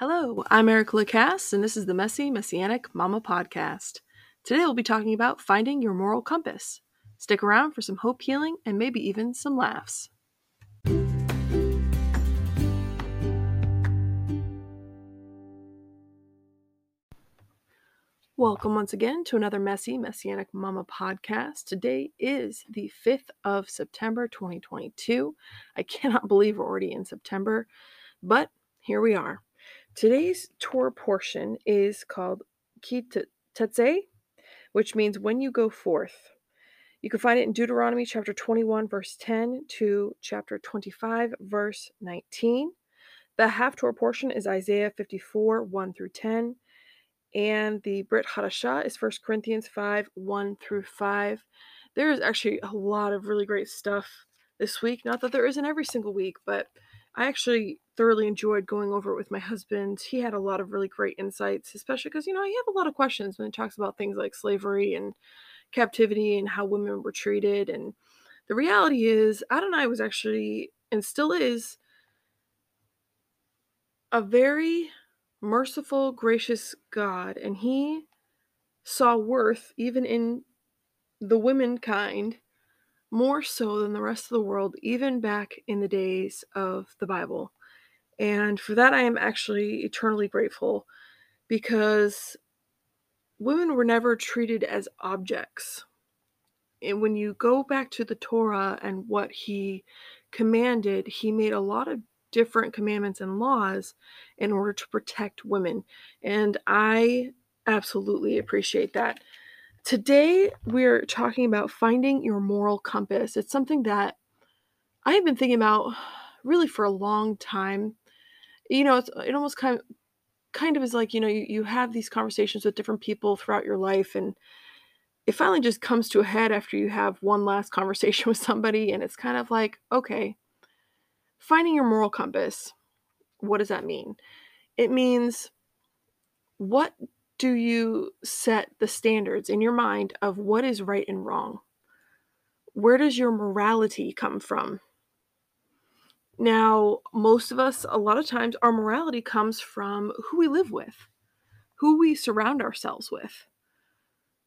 Hello, I'm Erica Lacasse, and this is the Messy Messianic Mama Podcast. Today we'll be talking about finding your moral compass. Stick around for some hope healing and maybe even some laughs. Welcome once again to another Messy Messianic Mama podcast. Today is the 5th of September 2022. I cannot believe we're already in September, but here we are. Today's Torah portion is called Ki Tetzeh, which means when you go forth. You can find it in Deuteronomy chapter 21, verse 10 to chapter 25, verse 19. The Haftorah portion is Isaiah 54, 1 through 10 and the Brit Hadashah is 1 Corinthians 5 1 through 5. There is actually a lot of really great stuff this week. Not that there isn't every single week, but I actually thoroughly enjoyed going over it with my husband. He had a lot of really great insights, especially because, you know, I have a lot of questions when it talks about things like slavery and captivity and how women were treated. And the reality is, Adonai was actually, and still is, a very merciful, gracious God, and He saw worth even in the womankind more so than the rest of the world, even back in the days of the Bible. And for that, I am actually eternally grateful because women were never treated as objects. And when you go back to the Torah and what he commanded, he made a lot of different commandments and laws in order to protect women. And I absolutely appreciate that. Today, we're talking about finding your moral compass. It's something that I have been thinking about really for a long time. You know, it's, it almost kind of kind of is like you know you, you have these conversations with different people throughout your life and it finally just comes to a head after you have one last conversation with somebody and it's kind of like okay finding your moral compass. What does that mean? It means what do you set the standards in your mind of what is right and wrong? Where does your morality come from? Now, most of us, a lot of times, our morality comes from who we live with, who we surround ourselves with.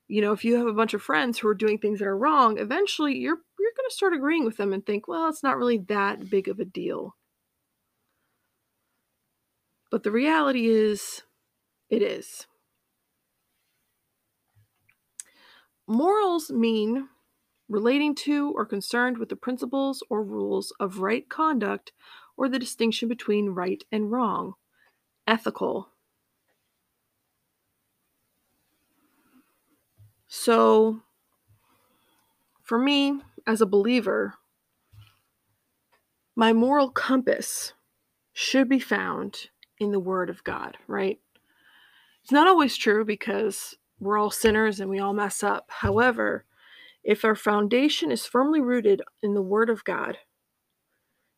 You know, if you have a bunch of friends who are doing things that are wrong, eventually you're you're going to start agreeing with them and think, well, it's not really that big of a deal. But the reality is, it is. Morals mean relating to or concerned with the principles or rules of right conduct or the distinction between right and wrong. Ethical. So, for me, as a believer, my moral compass should be found in the Word of God, right? It's not always true because we're all sinners and we all mess up. However, if our foundation is firmly rooted in the Word of God,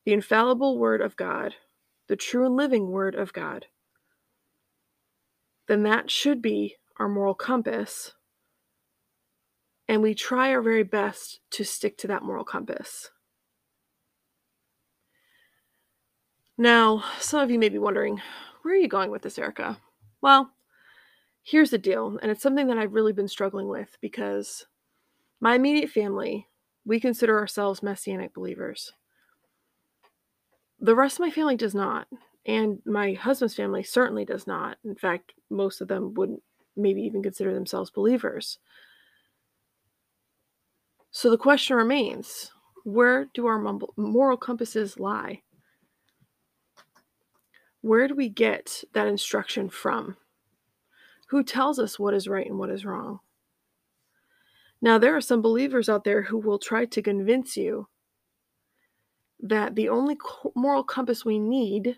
the infallible Word of God, the true and living Word of God, then that should be our moral compass and we try our very best to stick to that moral compass. Now, some of you may be wondering, where are you going with this, Erica? Well, here's the deal, and it's something that I've really been struggling with because my immediate family, we consider ourselves messianic believers. The rest of my family does not, and my husband's family certainly does not. In fact, most of them wouldn't maybe even consider themselves believers. So the question remains where do our moral compasses lie? Where do we get that instruction from? Who tells us what is right and what is wrong? Now, there are some believers out there who will try to convince you that the only moral compass we need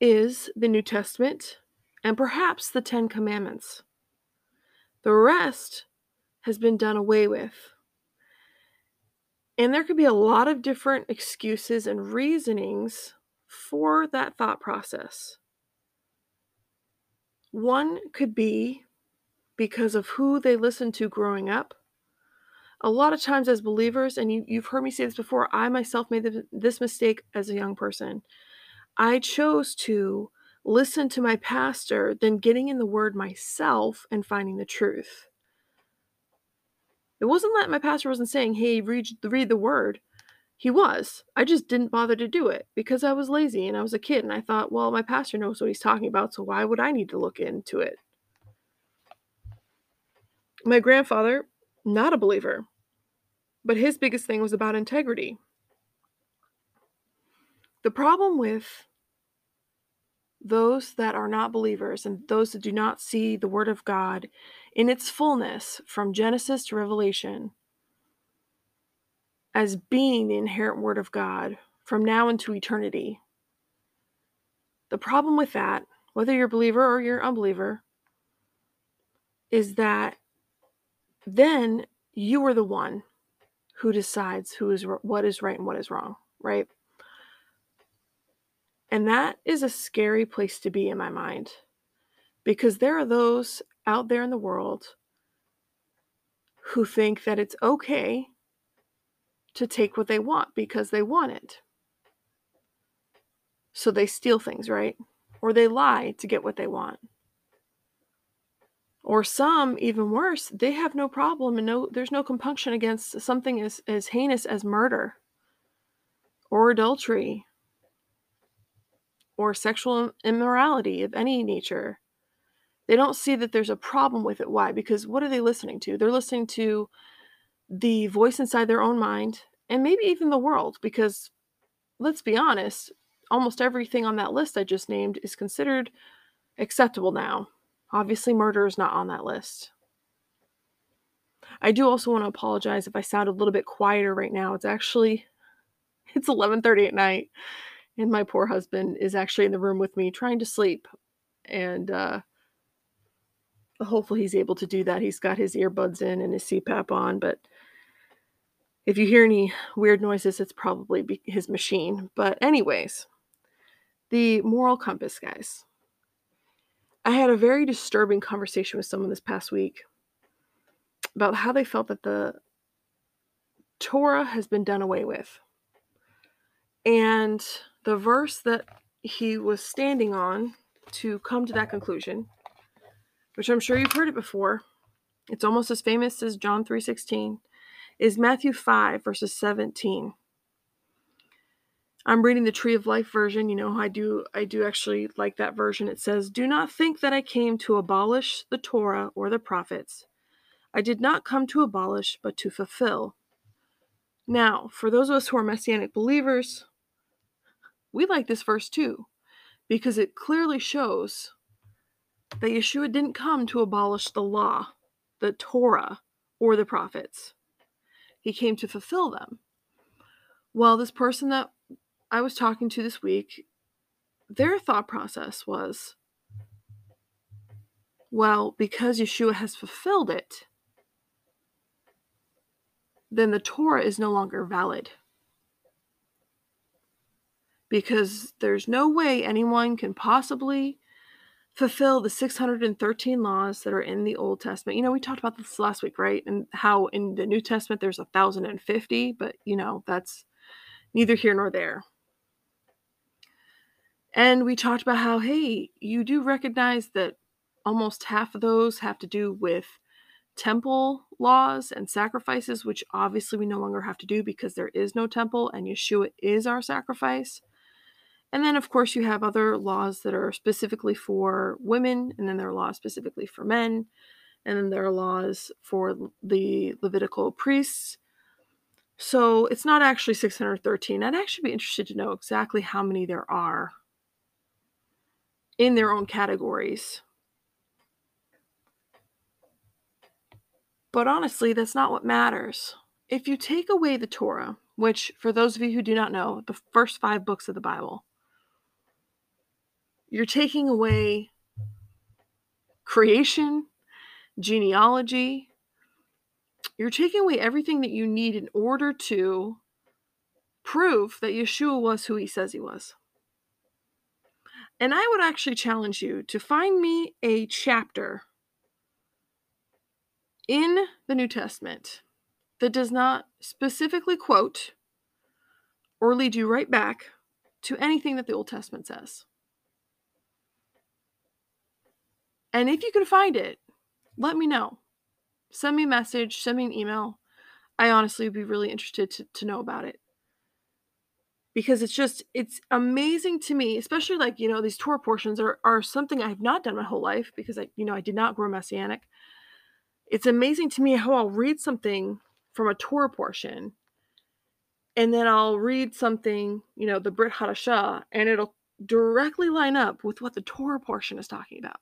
is the New Testament and perhaps the Ten Commandments. The rest has been done away with. And there could be a lot of different excuses and reasonings for that thought process. One could be because of who they listened to growing up. A lot of times, as believers, and you, have heard me say this before, I myself made this mistake as a young person. I chose to listen to my pastor than getting in the word myself and finding the truth. It wasn't that my pastor wasn't saying, "Hey, read read the word." He was. I just didn't bother to do it because I was lazy and I was a kid and I thought, well, my pastor knows what he's talking about, so why would I need to look into it? My grandfather, not a believer, but his biggest thing was about integrity. The problem with those that are not believers and those that do not see the Word of God in its fullness from Genesis to Revelation as being the inherent Word of God from now into eternity. The problem with that, whether you're a believer or you're an unbeliever, is that then you are the one who decides who is what is right and what is wrong, right? And that is a scary place to be in my mind because there are those out there in the world who think that it's okay to take what they want because they want it. So they steal things, right? Or they lie to get what they want. Or some, even worse, they have no problem and no there's no compunction against something as, as heinous as murder or adultery or sexual immorality of any nature. They don't see that there's a problem with it. Why? Because what are they listening to? They're listening to the voice inside their own mind and maybe even the world because let's be honest, almost everything on that list I just named is considered acceptable now. Obviously, murder is not on that list. I do also want to apologize if I sound a little bit quieter right now. It's actually it's 11:30 at night and my poor husband is actually in the room with me trying to sleep and uh hopefully he's able to do that. He's got his earbuds in and his CPAP on, but if you hear any weird noises, it's probably his machine. But, anyways, the moral compass, guys. I had a very disturbing conversation with someone this past week about how they felt that the Torah has been done away with. And the verse that he was standing on to come to that conclusion, which I'm sure you've heard it before. It's almost as famous as John 3:16 is Matthew 5, verses 17. I'm reading the Tree of Life version. You know, I do I do actually like that version. It says, "Do not think that I came to abolish the Torah or the prophets. I did not come to abolish, but to fulfill." Now, for those of us who are messianic believers, we like this verse too, because it clearly shows that Yeshua didn't come to abolish the law, the Torah, or the prophets. He came to fulfill them. Well, this person that I was talking to this week, their thought process was well, because Yeshua has fulfilled it, then the Torah is no longer valid. Because there's no way anyone can possibly fulfill the 613 laws that are in the Old Testament. You know, we talked about this last week, right? And how in the New Testament there's 1,050, but you know, that's neither here nor there. And we talked about how, hey, you do recognize that almost half of those have to do with temple laws and sacrifices, which obviously we no longer have to do because there is no temple and Yeshua is our sacrifice. And then, of course, you have other laws that are specifically for women, and then there are laws specifically for men, and then there are laws for the Levitical priests. So it's not actually 613. I'd actually be interested to know exactly how many there are in their own categories. But honestly, that's not what matters. If you take away the Torah, which, for those of you who do not know, the first five books of the Bible, you're taking away creation, genealogy. You're taking away everything that you need in order to prove that Yeshua was who he says he was. And I would actually challenge you to find me a chapter in the New Testament that does not specifically quote or lead you right back to anything that the Old Testament says. And if you can find it, let me know. Send me a message, send me an email. I honestly would be really interested to, to know about it. Because it's just, it's amazing to me, especially like, you know, these Torah portions are, are something I have not done my whole life because I, you know, I did not grow Messianic. It's amazing to me how I'll read something from a Torah portion and then I'll read something, you know, the Brit Hadashah, and it'll directly line up with what the Torah portion is talking about.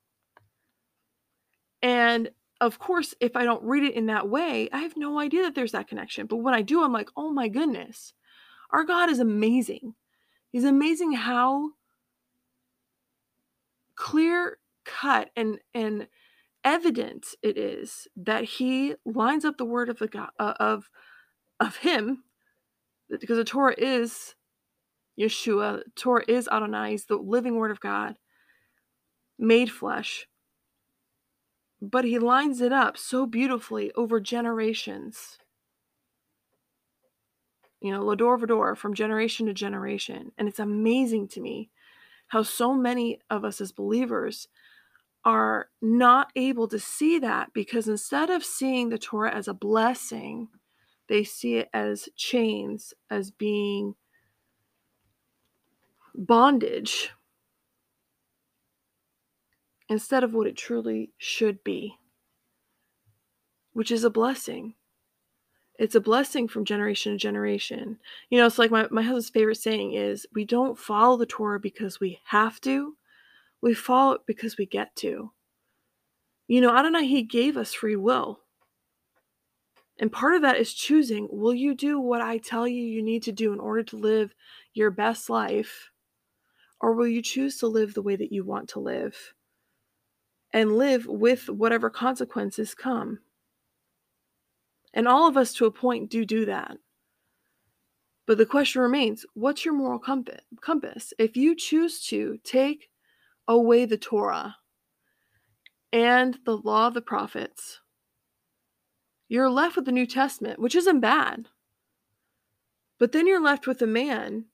Of course, if I don't read it in that way, I have no idea that there's that connection. But when I do, I'm like, oh my goodness, our God is amazing. He's amazing how clear cut and and evident it is that he lines up the word of the God uh, of of him because the Torah is Yeshua, the Torah is Adonai, he's the living word of God made flesh but he lines it up so beautifully over generations. You know, Lador Vador from generation to generation. And it's amazing to me how so many of us as believers are not able to see that because instead of seeing the Torah as a blessing, they see it as chains, as being bondage instead of what it truly should be, which is a blessing. It's a blessing from generation to generation. You know, it's like my, my husband's favorite saying is we don't follow the Torah because we have to, we follow it because we get to. You know, Adonai, He gave us free will. And part of that is choosing will you do what I tell you you need to do in order to live your best life? Or will you choose to live the way that you want to live? And live with whatever consequences come. And all of us to a point do do that. But the question remains what's your moral compass? If you choose to take away the Torah and the law of the prophets, you're left with the New Testament, which isn't bad. But then you're left with a man.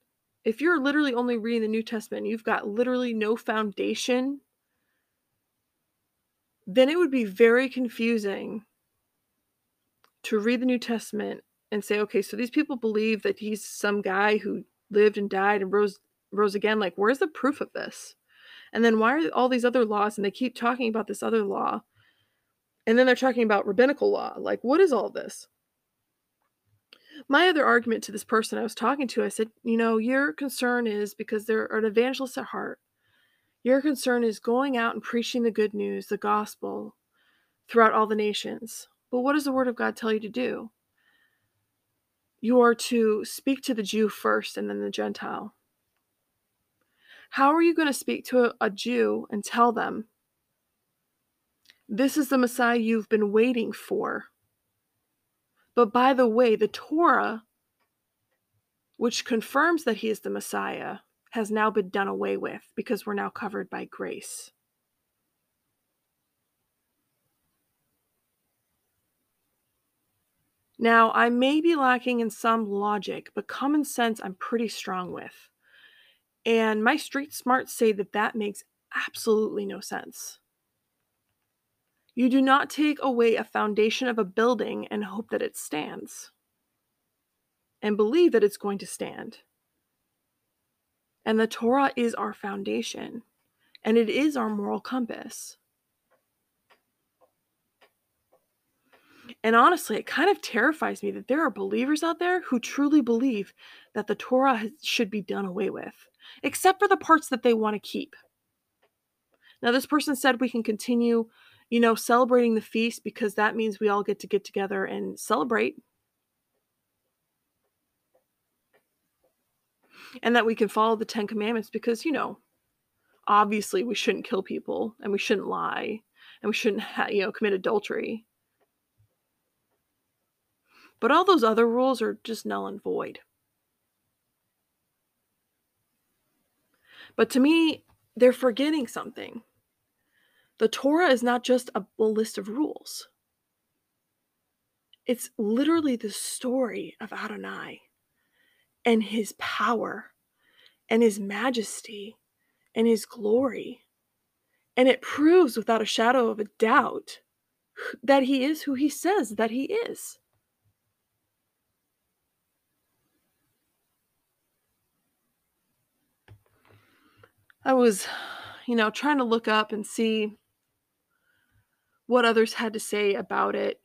If you're literally only reading the New Testament, you've got literally no foundation then it would be very confusing to read the New Testament and say, okay, so these people believe that he's some guy who lived and died and rose rose again. Like, where's the proof of this? And then why are all these other laws and they keep talking about this other law? And then they're talking about rabbinical law. Like, what is all this? My other argument to this person I was talking to, I said, you know, your concern is because they're an evangelist at heart. Your concern is going out and preaching the good news, the gospel, throughout all the nations. But what does the word of God tell you to do? You are to speak to the Jew first and then the Gentile. How are you going to speak to a, a Jew and tell them, this is the Messiah you've been waiting for? But by the way, the Torah, which confirms that he is the Messiah, has now been done away with because we're now covered by grace. Now, I may be lacking in some logic, but common sense I'm pretty strong with. And my street smarts say that that makes absolutely no sense. You do not take away a foundation of a building and hope that it stands and believe that it's going to stand. And the Torah is our foundation, and it is our moral compass. And honestly, it kind of terrifies me that there are believers out there who truly believe that the Torah should be done away with, except for the parts that they want to keep. Now, this person said we can continue, you know, celebrating the feast because that means we all get to get together and celebrate. And that we can follow the Ten Commandments because, you know, obviously we shouldn't kill people and we shouldn't lie and we shouldn't, ha- you know, commit adultery. But all those other rules are just null and void. But to me, they're forgetting something. The Torah is not just a, a list of rules. It's literally the story of Adonai and his power and his majesty and his glory And it proves without a shadow of a doubt that he is who he says that he is. I was, you know, trying to look up and see what others had to say about it.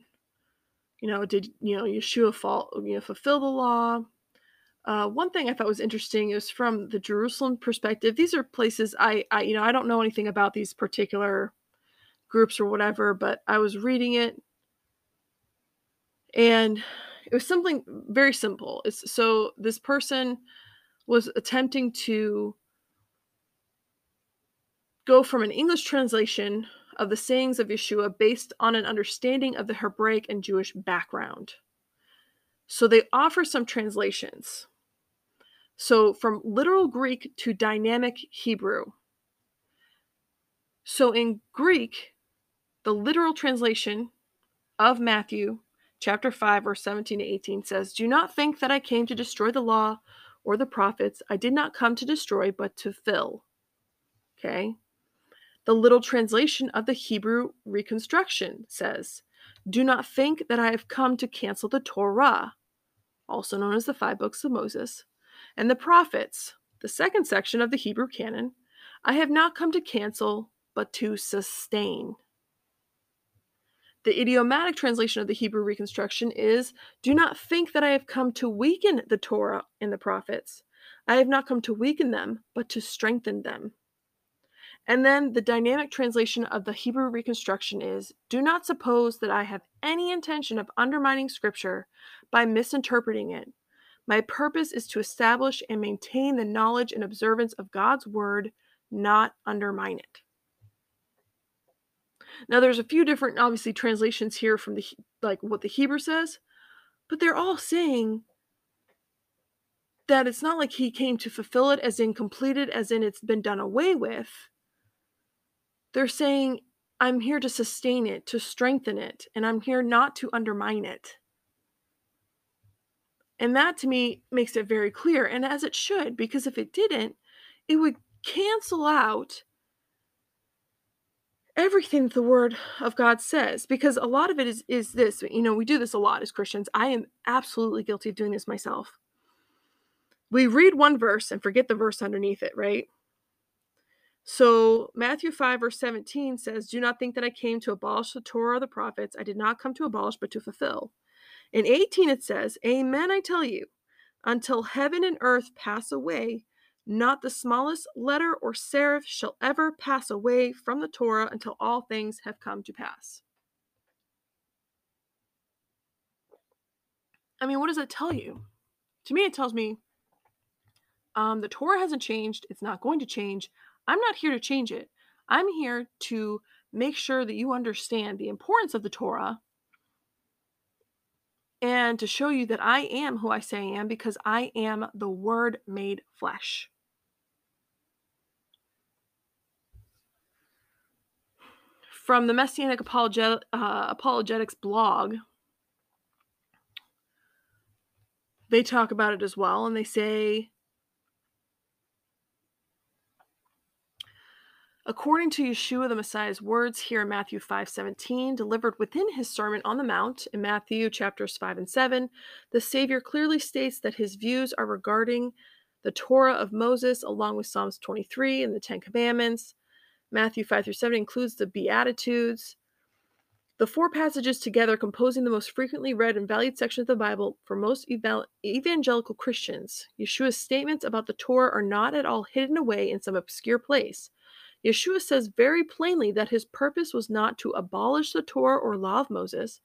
You know, did you know Yeshua fall, you know, fulfill the law? Uh, one thing I thought was interesting is from the Jerusalem perspective. These are places I, I, you know, I don't know anything about these particular groups or whatever, but I was reading it, and it was something very simple. It's so this person was attempting to go from an English translation of the sayings of Yeshua based on an understanding of the Hebraic and Jewish background. So they offer some translations. So from literal Greek to dynamic Hebrew. So in Greek, the literal translation of Matthew chapter 5 verse 17 to 18 says, "Do not think that I came to destroy the law or the prophets. I did not come to destroy but to fill." Okay? The little translation of the Hebrew reconstruction says, Do not think that I have come to cancel the Torah, also known as the five books of Moses, and the prophets, the second section of the Hebrew canon. I have not come to cancel, but to sustain. The idiomatic translation of the Hebrew reconstruction is Do not think that I have come to weaken the Torah and the prophets. I have not come to weaken them, but to strengthen them. And then the dynamic translation of the Hebrew reconstruction is Do not suppose that I have any intention of undermining Scripture by misinterpreting it. My purpose is to establish and maintain the knowledge and observance of God's Word, not undermine it. Now, there's a few different, obviously, translations here from the like what the Hebrew says, but they're all saying that it's not like he came to fulfill it, as in completed, as in it's been done away with they're saying, I'm here to sustain it, to strengthen it, and I'm here not to undermine it. And that to me makes it very clear, and as it should, because if it didn't, it would cancel out everything that the word of God says because a lot of it is is this you know we do this a lot as Christians. I am absolutely guilty of doing this myself. We read one verse and forget the verse underneath it right so Matthew 5, verse 17 says, Do not think that I came to abolish the Torah or the prophets. I did not come to abolish, but to fulfill. In 18, it says, Amen, I tell you, until heaven and earth pass away, not the smallest letter or serif shall ever pass away from the Torah until all things have come to pass. I mean, what does that tell you? To me, it tells me um, the Torah hasn't changed. It's not going to change. I'm not here to change it. I'm here to make sure that you understand the importance of the Torah and to show you that I am who I say I am because I am the Word made flesh. From the Messianic Apologet- uh, Apologetics blog, they talk about it as well, and they say According to Yeshua the Messiah's words here in Matthew 5:17, delivered within his Sermon on the Mount in Matthew chapters 5 and 7, the Savior clearly states that his views are regarding the Torah of Moses along with Psalms 23 and the 10 commandments. Matthew 5 through 7 includes the Beatitudes. The four passages together composing the most frequently read and valued section of the Bible for most evangelical Christians. Yeshua's statements about the Torah are not at all hidden away in some obscure place. Yeshua says very plainly that his purpose was not to abolish the Torah or law of Moses,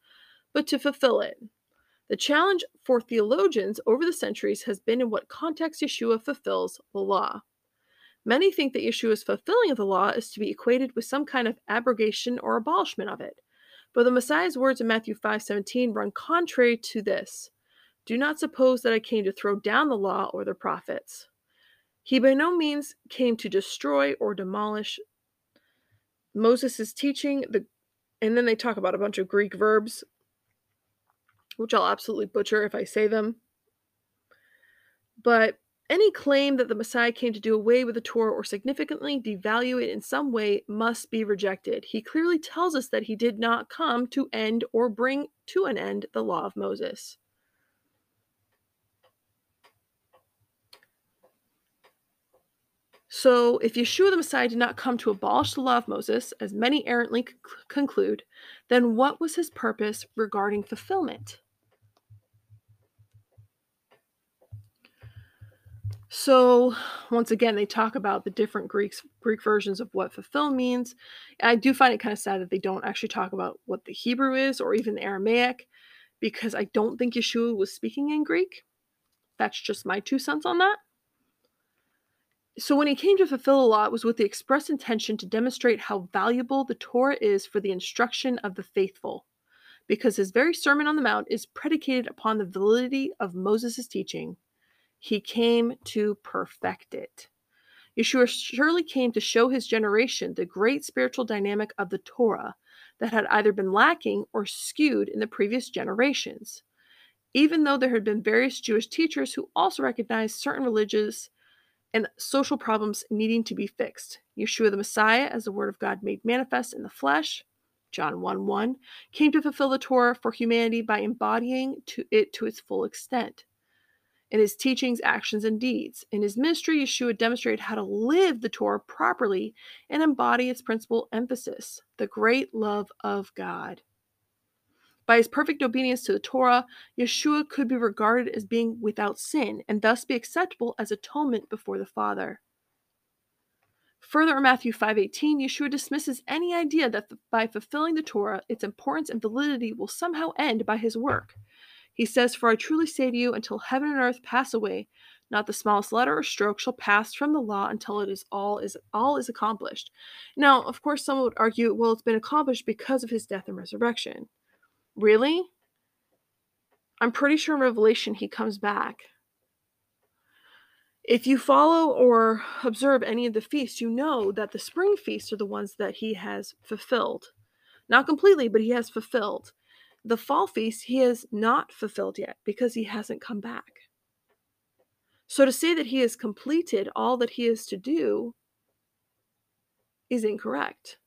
but to fulfill it. The challenge for theologians over the centuries has been in what context Yeshua fulfills the law. Many think that Yeshua's fulfilling of the law is to be equated with some kind of abrogation or abolishment of it. But the Messiah's words in Matthew 5:17 run contrary to this. Do not suppose that I came to throw down the law or the prophets. He by no means came to destroy or demolish Moses' teaching, the and then they talk about a bunch of Greek verbs, which I'll absolutely butcher if I say them. But Any claim that the Messiah came to do away with the Torah or significantly devalue it in some way must be rejected. He clearly tells us that he did not come to end or bring to an end the law of Moses. So, if Yeshua the Messiah did not come to abolish the law of Moses, as many errantly c- conclude, then what was his purpose regarding fulfillment? So, once again, they talk about the different Greeks, Greek versions of what fulfill means. I do find it kind of sad that they don't actually talk about what the Hebrew is or even the Aramaic, because I don't think Yeshua was speaking in Greek. That's just my two cents on that. So when he came to fulfill the law, it was with the express intention to demonstrate how valuable the Torah is for the instruction of the faithful, because his very Sermon on the Mount is predicated upon the validity of Moses' teaching. He came to perfect it. Yeshua surely came to show his generation the great spiritual dynamic of the Torah that had either been lacking or skewed in the previous generations. Even though there had been various Jewish teachers who also recognized certain religious and social problems needing to be fixed. Yeshua the Messiah, as the Word of God made manifest in the flesh, John 1 1, came to fulfill the Torah for humanity by embodying to it to its full extent. In his teachings, actions, and deeds. In his ministry, Yeshua demonstrated how to live the Torah properly and embody its principal emphasis the great love of God. By his perfect obedience to the Torah, Yeshua could be regarded as being without sin and thus be acceptable as atonement before the Father. Further in Matthew 5:18, Yeshua dismisses any idea that by fulfilling the Torah, its importance and validity will somehow end by his work. He says, "For I truly say to you, until heaven and earth pass away, not the smallest letter or stroke shall pass from the law until it is all is all is accomplished." Now, of course, some would argue, well, it's been accomplished because of his death and resurrection. Really? I'm pretty sure in Revelation he comes back. If you follow or observe any of the feasts, you know that the spring feasts are the ones that he has fulfilled. Not completely, but he has fulfilled. The fall feast he has not fulfilled yet because he hasn't come back. So to say that he has completed all that he is to do is incorrect.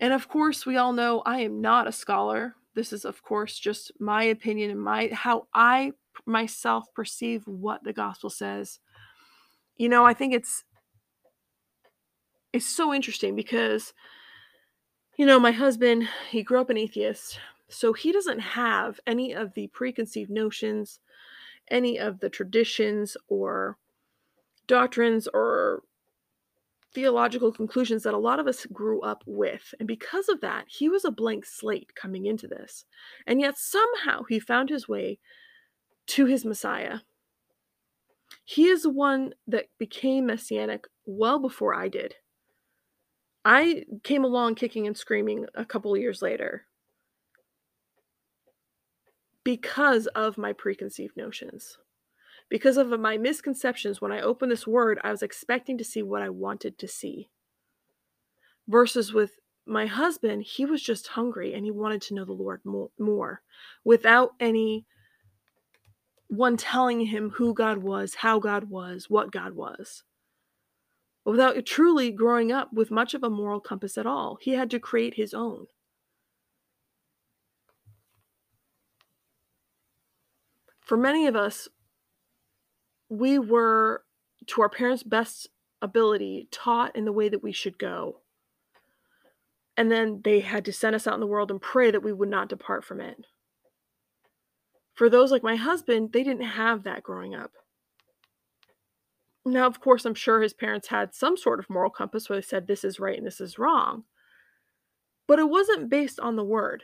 And of course, we all know I am not a scholar. This is, of course, just my opinion and my how I myself perceive what the gospel says. You know, I think it's it's so interesting because you know, my husband, he grew up an atheist, so he doesn't have any of the preconceived notions, any of the traditions or doctrines or theological conclusions that a lot of us grew up with. And because of that, he was a blank slate coming into this. And yet somehow he found his way to his Messiah. He is the one that became messianic well before I did. I came along kicking and screaming a couple years later because of my preconceived notions. Because of uh, my misconceptions, when I opened this word, I was expecting to see what I wanted to see. Versus with my husband, he was just hungry and he wanted to know the Lord more, more without any one telling him who God was, how God was, what God was without truly growing up with much of a moral compass at all. He had to create his own. For many of us, we were, to our parents' best ability, taught in the way that we should go. And then they had to send us out in the world and pray that we would not depart from it. For those like my husband, they didn't have that growing up. Now, of course, I'm sure his parents had some sort of moral compass where they said this is right and this is wrong, but it wasn't based on the word.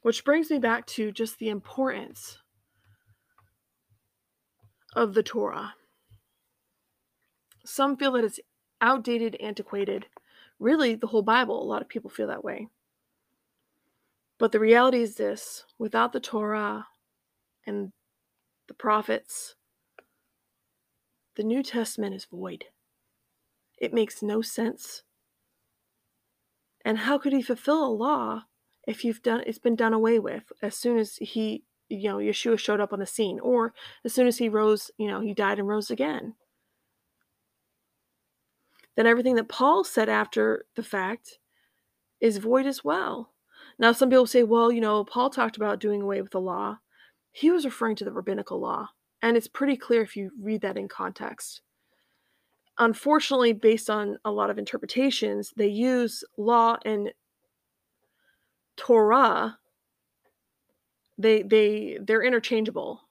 Which brings me back to just the importance of the Torah. Some feel that it's outdated, antiquated. Really, the whole Bible, a lot of people feel that way. But the reality is this without the Torah and the prophets, the New Testament is void. It makes no sense. And how could he fulfill a law if you've done it's been done away with as soon as he you know, Yeshua showed up on the scene, or as soon as he rose, you know, he died and rose again. Then everything that Paul said after the fact is void as well. Now, some people say, well, you know, Paul talked about doing away with the law. He was referring to the rabbinical law, and it's pretty clear if you read that in context. Unfortunately, based on a lot of interpretations, they use law and Torah they they they're interchangeable.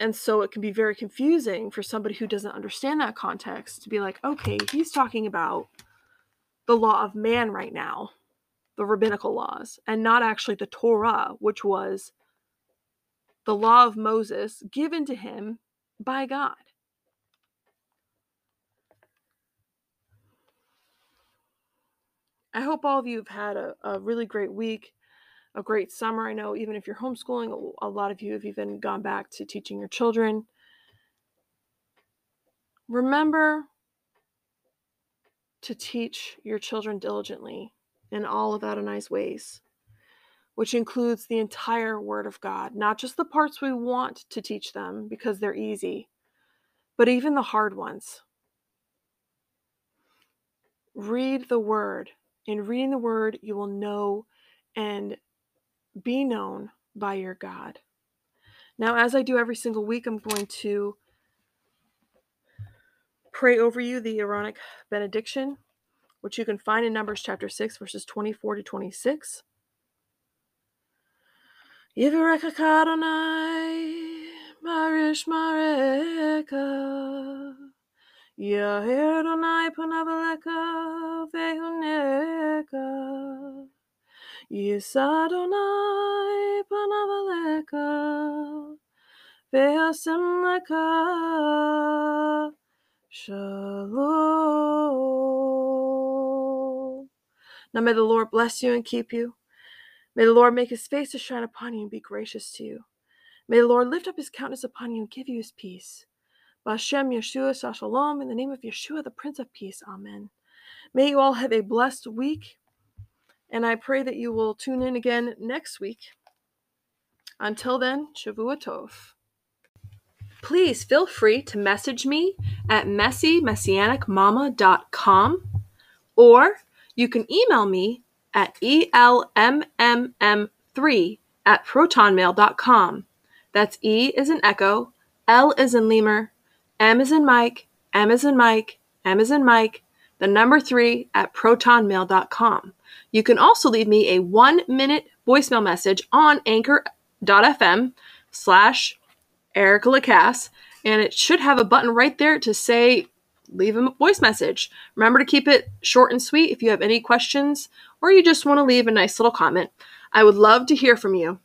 And so it can be very confusing for somebody who doesn't understand that context to be like okay he's talking about the law of man right now the rabbinical laws and not actually the torah which was the law of moses given to him by god. I hope all of you have had a, a really great week a great summer. I know even if you're homeschooling, a lot of you have even gone back to teaching your children. Remember to teach your children diligently in all of Adonai's ways, which includes the entire Word of God, not just the parts we want to teach them because they're easy, but even the hard ones. Read the Word. In reading the Word, you will know and be known by your God. Now, as I do every single week, I'm going to pray over you the Aaronic benediction, which you can find in Numbers chapter 6, verses 24 to 26. Yivareka Adonai, Marish Mareka, Adonai Panavaleka, Vehuneka. Yisadonai panavaleka ve'asemleka shalom. Now may the Lord bless you and keep you. May the Lord make his face to shine upon you and be gracious to you. May the Lord lift up his countenance upon you and give you his peace. Bashem Yeshua Shalom, in the name of Yeshua, the Prince of Peace. Amen. May you all have a blessed week. And I pray that you will tune in again next week. Until then, Shavua Tov. Please feel free to message me at messymessianicmama.com or you can email me at elmmm3 at protonmail.com. That's E is in Echo, L is in Lemur, M is in Mike, M is in Mike, M is in Mike, the number 3 at protonmail.com. You can also leave me a one minute voicemail message on anchor.fm slash Erica Lacasse, and it should have a button right there to say leave a voice message. Remember to keep it short and sweet if you have any questions or you just want to leave a nice little comment. I would love to hear from you.